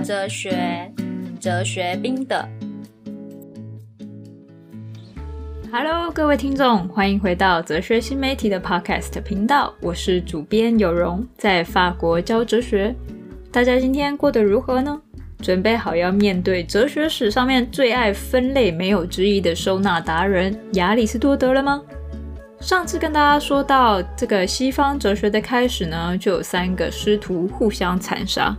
哲学，哲学冰的。Hello，各位听众，欢迎回到哲学新媒体的 Podcast 频道，我是主编有容，在法国教哲学。大家今天过得如何呢？准备好要面对哲学史上面最爱分类没有之一的收纳达人亚里士多德了吗？上次跟大家说到，这个西方哲学的开始呢，就有三个师徒互相残杀。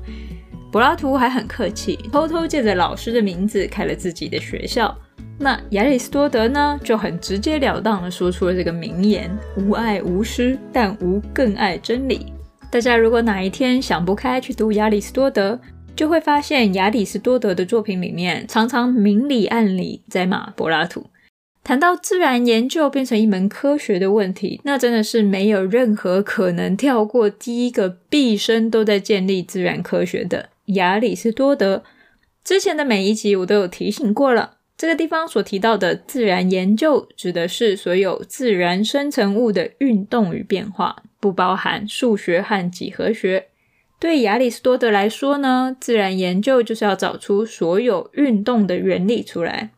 柏拉图还很客气，偷偷借着老师的名字开了自己的学校。那亚里士多德呢，就很直截了当的说出了这个名言：“无爱无师，但无更爱真理。”大家如果哪一天想不开去读亚里士多德，就会发现亚里士多德的作品里面常常明里暗里在骂柏拉图。谈到自然研究变成一门科学的问题，那真的是没有任何可能跳过第一个毕生都在建立自然科学的亚里士多德。之前的每一集我都有提醒过了。这个地方所提到的自然研究，指的是所有自然生成物的运动与变化，不包含数学和几何学。对亚里士多德来说呢，自然研究就是要找出所有运动的原理出来。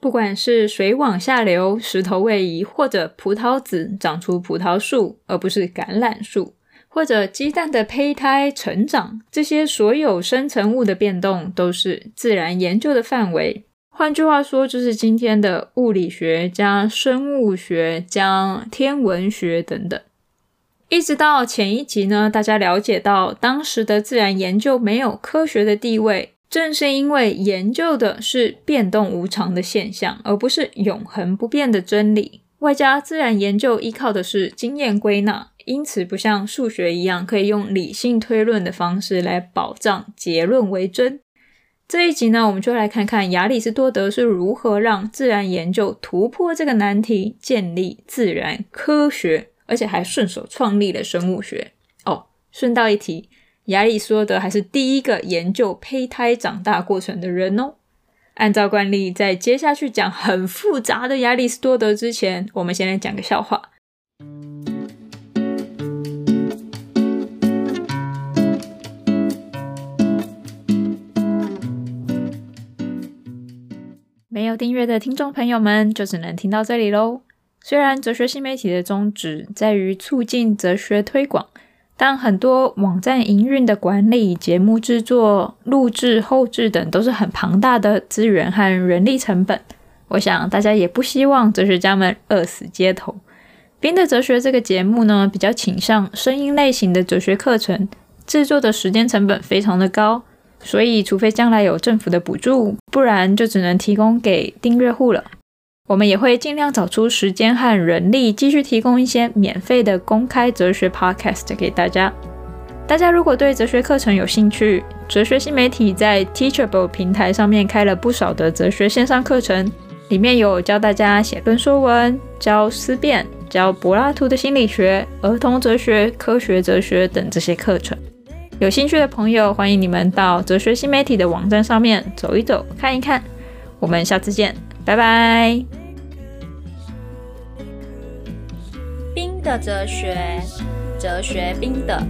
不管是水往下流、石头位移，或者葡萄籽长出葡萄树而不是橄榄树，或者鸡蛋的胚胎成长，这些所有生成物的变动都是自然研究的范围。换句话说，就是今天的物理学加生物学加天文学等等。一直到前一集呢，大家了解到当时的自然研究没有科学的地位，正是因为研究的是变动无常的现象，而不是永恒不变的真理。外加自然研究依靠的是经验归纳，因此不像数学一样可以用理性推论的方式来保障结论为真。这一集呢，我们就来看看亚里士多德是如何让自然研究突破这个难题，建立自然科学，而且还顺手创立了生物学。哦，顺道一提，亚里士多德还是第一个研究胚胎长大过程的人哦。按照惯例，在接下去讲很复杂的亚里士多德之前，我们先来讲个笑话。没有订阅的听众朋友们，就只能听到这里喽。虽然哲学新媒体的宗旨在于促进哲学推广，但很多网站营运的管理、节目制作、录制、后制等都是很庞大的资源和人力成本。我想大家也不希望哲学家们饿死街头。冰的哲学这个节目呢，比较倾向声音类型的哲学课程，制作的时间成本非常的高。所以，除非将来有政府的补助，不然就只能提供给订阅户了。我们也会尽量找出时间和人力，继续提供一些免费的公开哲学 podcast 给大家。大家如果对哲学课程有兴趣，哲学新媒体在 Teachable 平台上面开了不少的哲学线上课程，里面有教大家写论说文、教思辨、教柏拉图的心理学、儿童哲学、科学哲学等这些课程。有兴趣的朋友，欢迎你们到哲学新媒体的网站上面走一走、看一看。我们下次见，拜拜。哲学，哲学冰的。